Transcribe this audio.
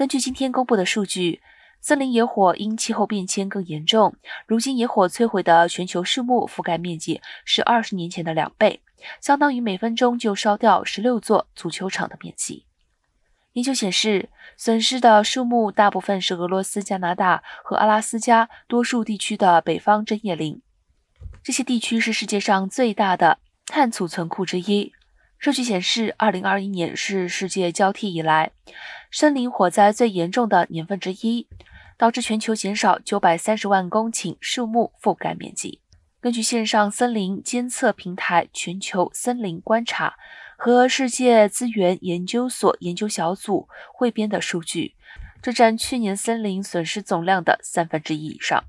根据今天公布的数据，森林野火因气候变迁更严重，如今野火摧毁的全球树木覆盖面积是二十年前的两倍，相当于每分钟就烧掉十六座足球场的面积。研究显示，损失的树木大部分是俄罗斯、加拿大和阿拉斯加多数地区的北方针叶林，这些地区是世界上最大的碳储存库之一。数据显示，2021年是世界交替以来森林火灾最严重的年份之一，导致全球减少930万公顷树木覆盖面积。根据线上森林监测平台全球森林观察和世界资源研究所研究小组汇编的数据，这占去年森林损失总量的三分之一以上。